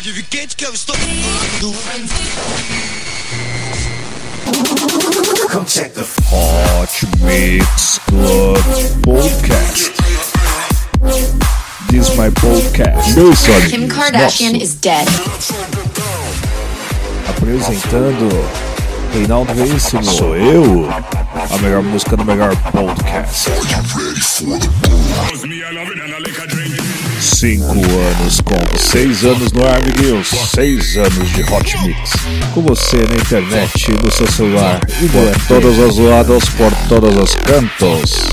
pode vir quente que eu estou. Come check the Hot Mix Club Podcast. This is my podcast. Meu sonho. Kim Kardashian Nosso. is dead. Apresentando Reinaldo Veríssimo. Sou eu. A melhor música do melhor podcast. Cinco anos com seis anos no ar, amiguinhos. Seis anos de Hot Mix. Com você na internet, no seu celular e por todos os lados, por todos os cantos.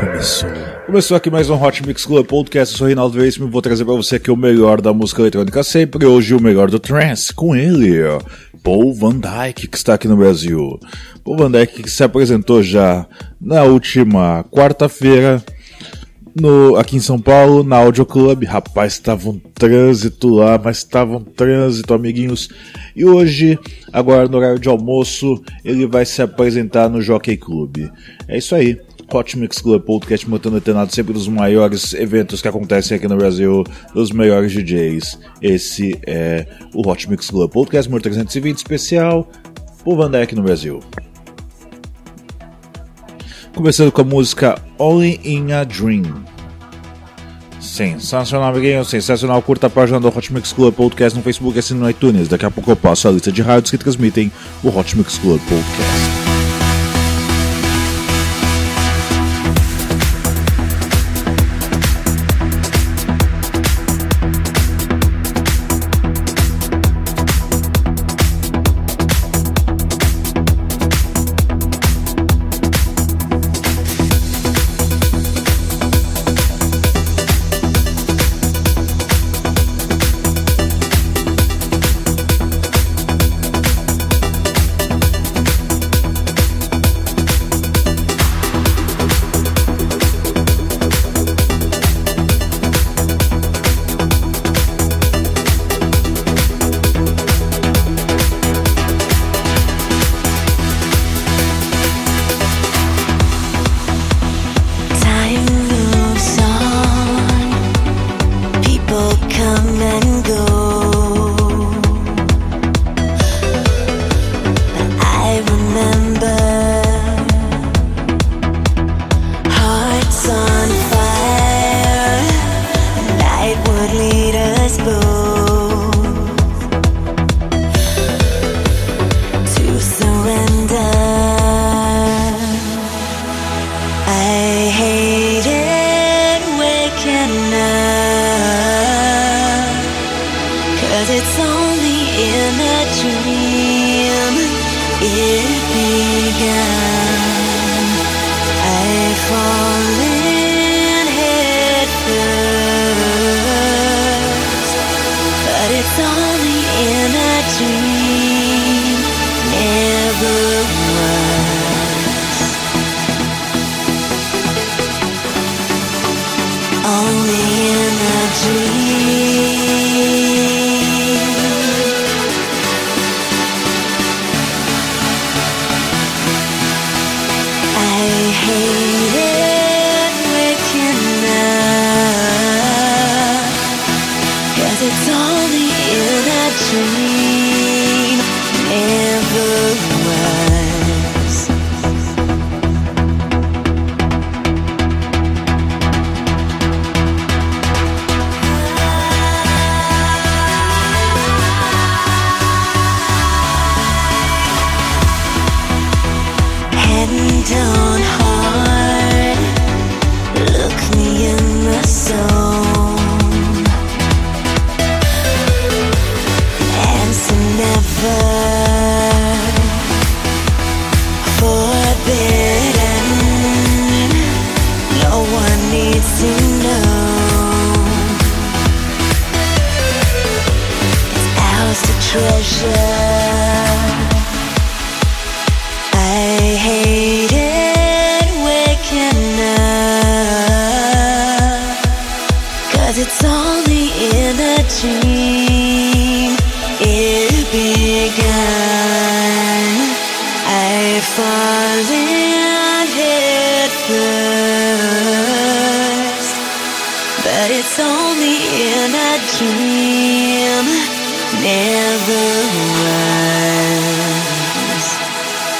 Começou. Começou aqui mais um Hot Mix Club Podcast. Eu sou Reinaldo Veríssimo e vou trazer pra você aqui o melhor da música eletrônica sempre. Hoje o melhor do trance com ele, Paul Van Dyke, que está aqui no Brasil. Paul Van Dyke que se apresentou já na última quarta-feira no, aqui em São Paulo, na Audio Club. Rapaz, estava um trânsito lá, mas estava um trânsito, amiguinhos. E hoje, agora no horário de almoço, ele vai se apresentar no Jockey Club. É isso aí. Hot Mix Club Podcast mantendo antenado sempre dos maiores eventos que acontecem aqui no Brasil, dos melhores DJs. Esse é o Hot Mix Club Podcast número 320 especial por Van no Brasil. Começando com a música Only in a Dream. Sensacional, amiguinho, sensacional. Curta a página do Hot Mix Club Podcast no Facebook e assine no iTunes. Daqui a pouco eu passo a lista de rádios que transmitem o Hot Mix Club Podcast.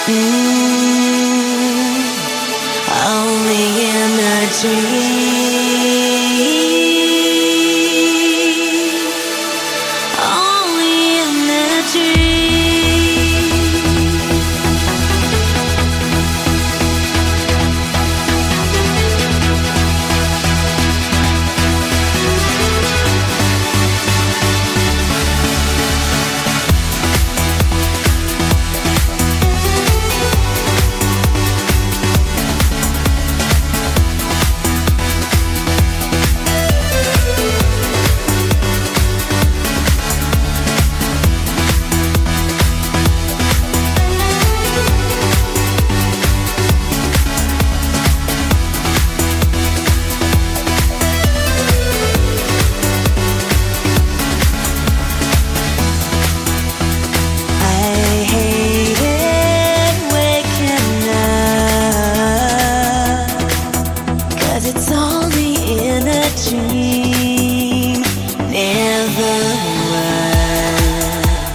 Mm-hmm. Only in a dream.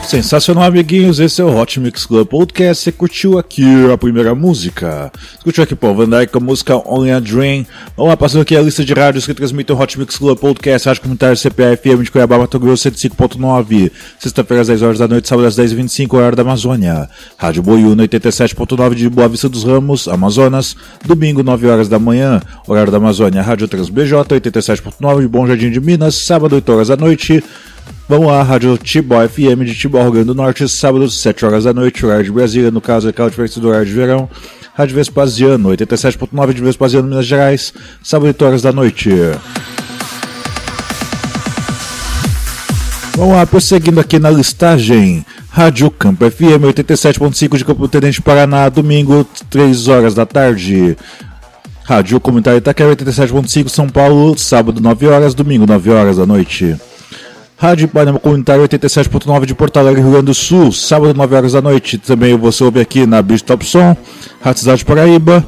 Sensacional, amiguinhos. Esse é o Hot Mix Club Podcast. Você curtiu aqui a primeira música? Você curtiu aqui Paul Van Dyke com a música Only a Dream. Vamos lá, passando aqui a lista de rádios que transmitem o Hot Mix Club Podcast. Rádio Comunitário CPA-FM de Cuiabá, Mato Grosso, 105.9. Sexta-feira às 10 horas da noite, sábado às 10h25, horário da Amazônia. Rádio Boiúna, 87.9 de Boa Vista dos Ramos, Amazonas. Domingo, 9 horas da manhã, horário da Amazônia. Rádio Trans BJ, 87.9 de Bom Jardim de Minas. Sábado, 8 horas da noite. Vamos lá, Rádio Tibó FM de Tibó, Rio Grande do Norte, sábado, 7 horas da noite, horário de Brasília, no caso, é aquela diferença do horário de verão. Rádio Vespasiano, 87.9 de Vespasiano, Minas Gerais, sábado, 8 horas da noite. Vamos lá, prosseguindo aqui na listagem. Rádio Campo FM 87.5 de Campo Tenente Paraná, domingo, 3 horas da tarde. Rádio Comunitário Itaquera 87.5 São Paulo, sábado 9 horas, domingo 9 horas da noite. Rádio Panema Comunitário 87.9 de Porto Alegre, Rio Grande do Sul, sábado 9 horas da noite. Também você ouve aqui na Beach Top Som, Rádio Cidade Paraíba,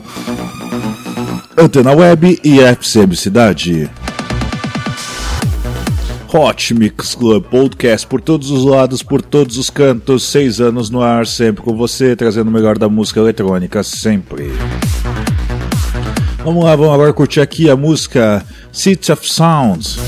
Antena Web e FCM Cidade. Hot Mix Club Podcast por todos os lados, por todos os cantos, seis anos no ar, sempre com você, trazendo o melhor da música eletrônica, sempre. Vamos lá, vamos agora curtir aqui a música City of Sounds.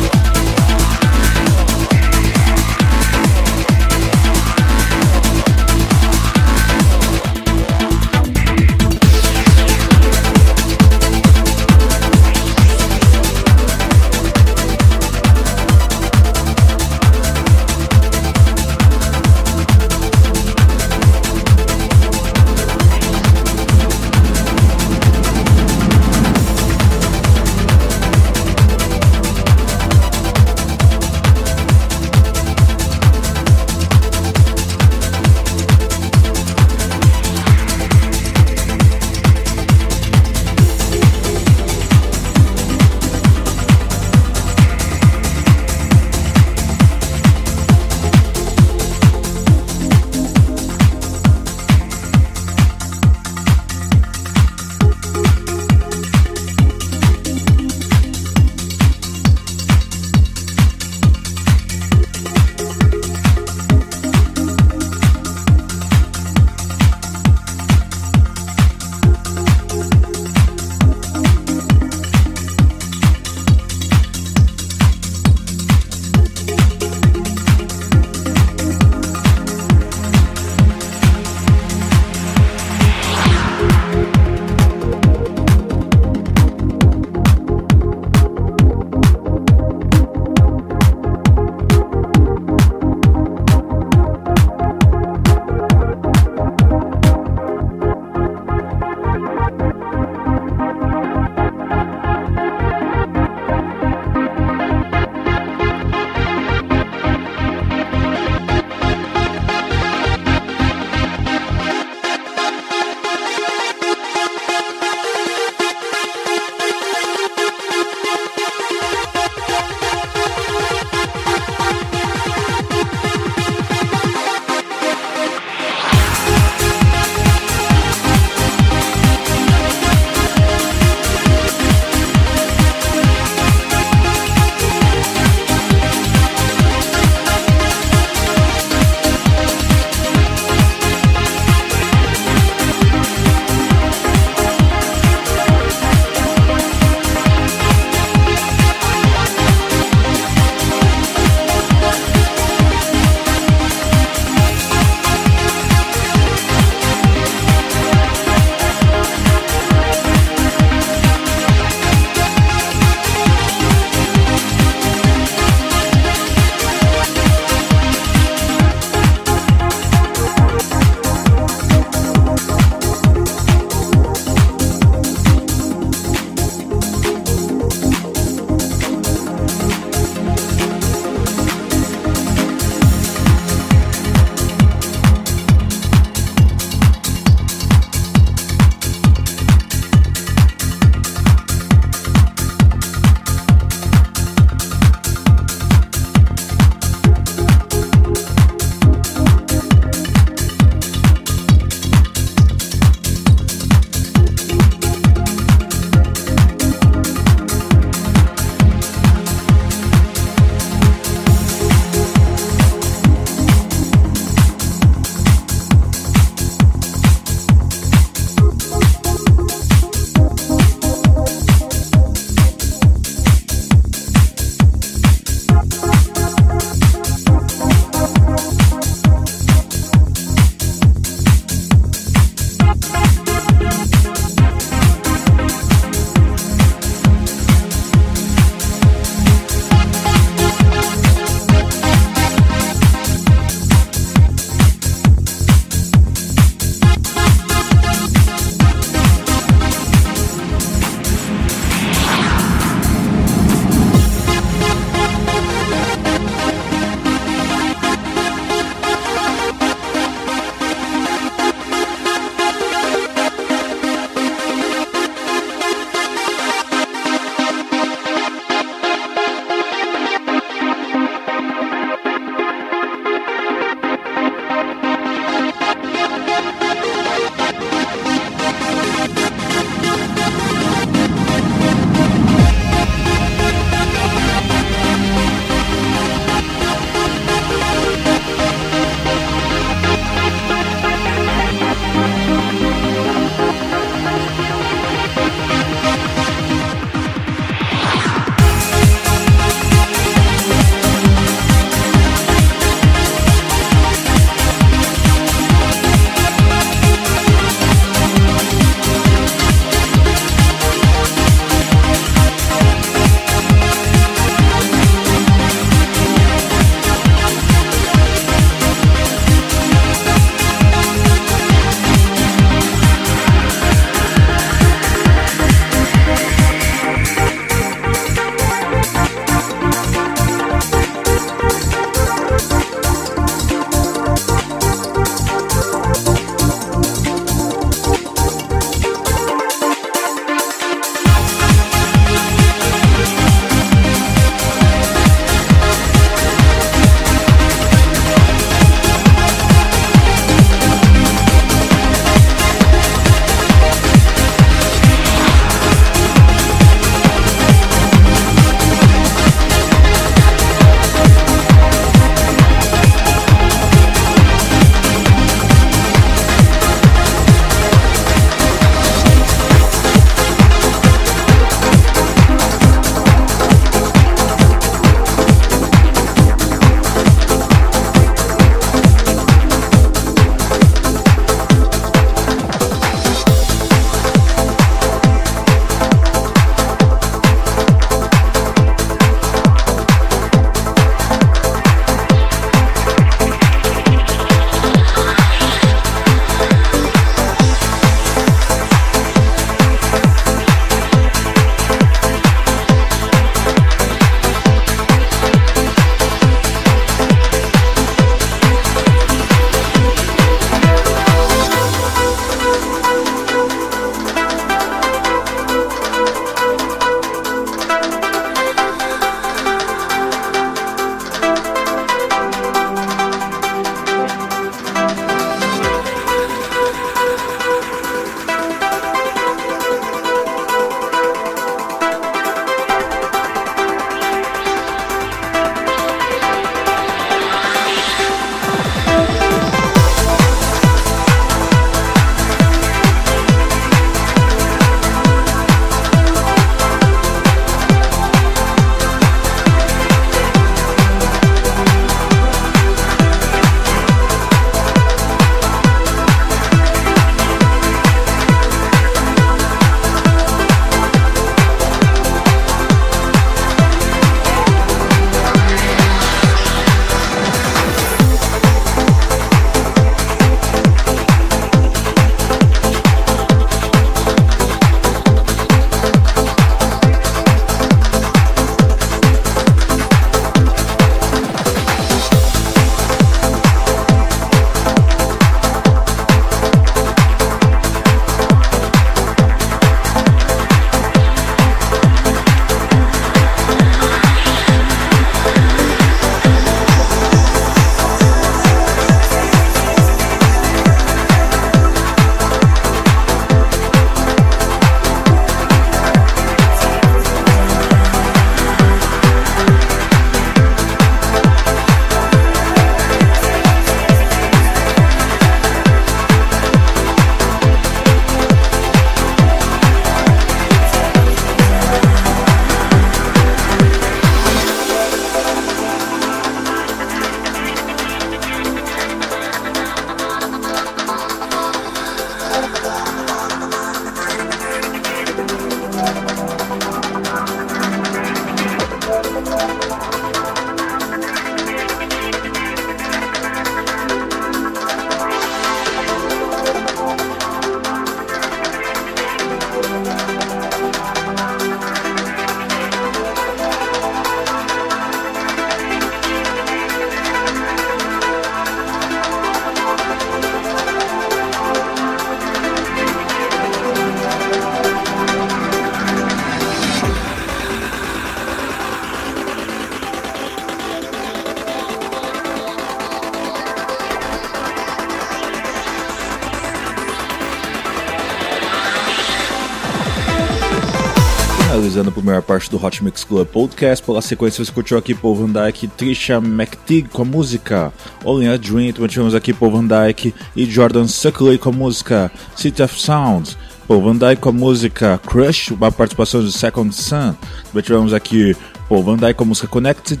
A primeira parte do Hot Mix Club Podcast, pela sequência você curtiu aqui Paul Van Dyke Trisha McTeague com a música. Only a Dream, também tivemos aqui Paul Van Dyke e Jordan Suckley com a música City of Sounds, Paul Van Dyke com a música Crush, uma participação de Second Sun, também tivemos aqui Paul Van Dyke com a música Connected,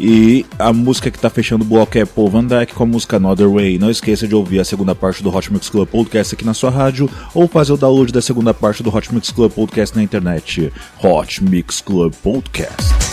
e a música que tá fechando o bloco é Paul Van Dyke com a música Another Way. Não esqueça de ouvir a segunda parte do Hot Mix Club Podcast aqui na sua rádio ou fazer o download da segunda parte do Hot Mix Club Podcast na internet. Hot Mix Club Podcast.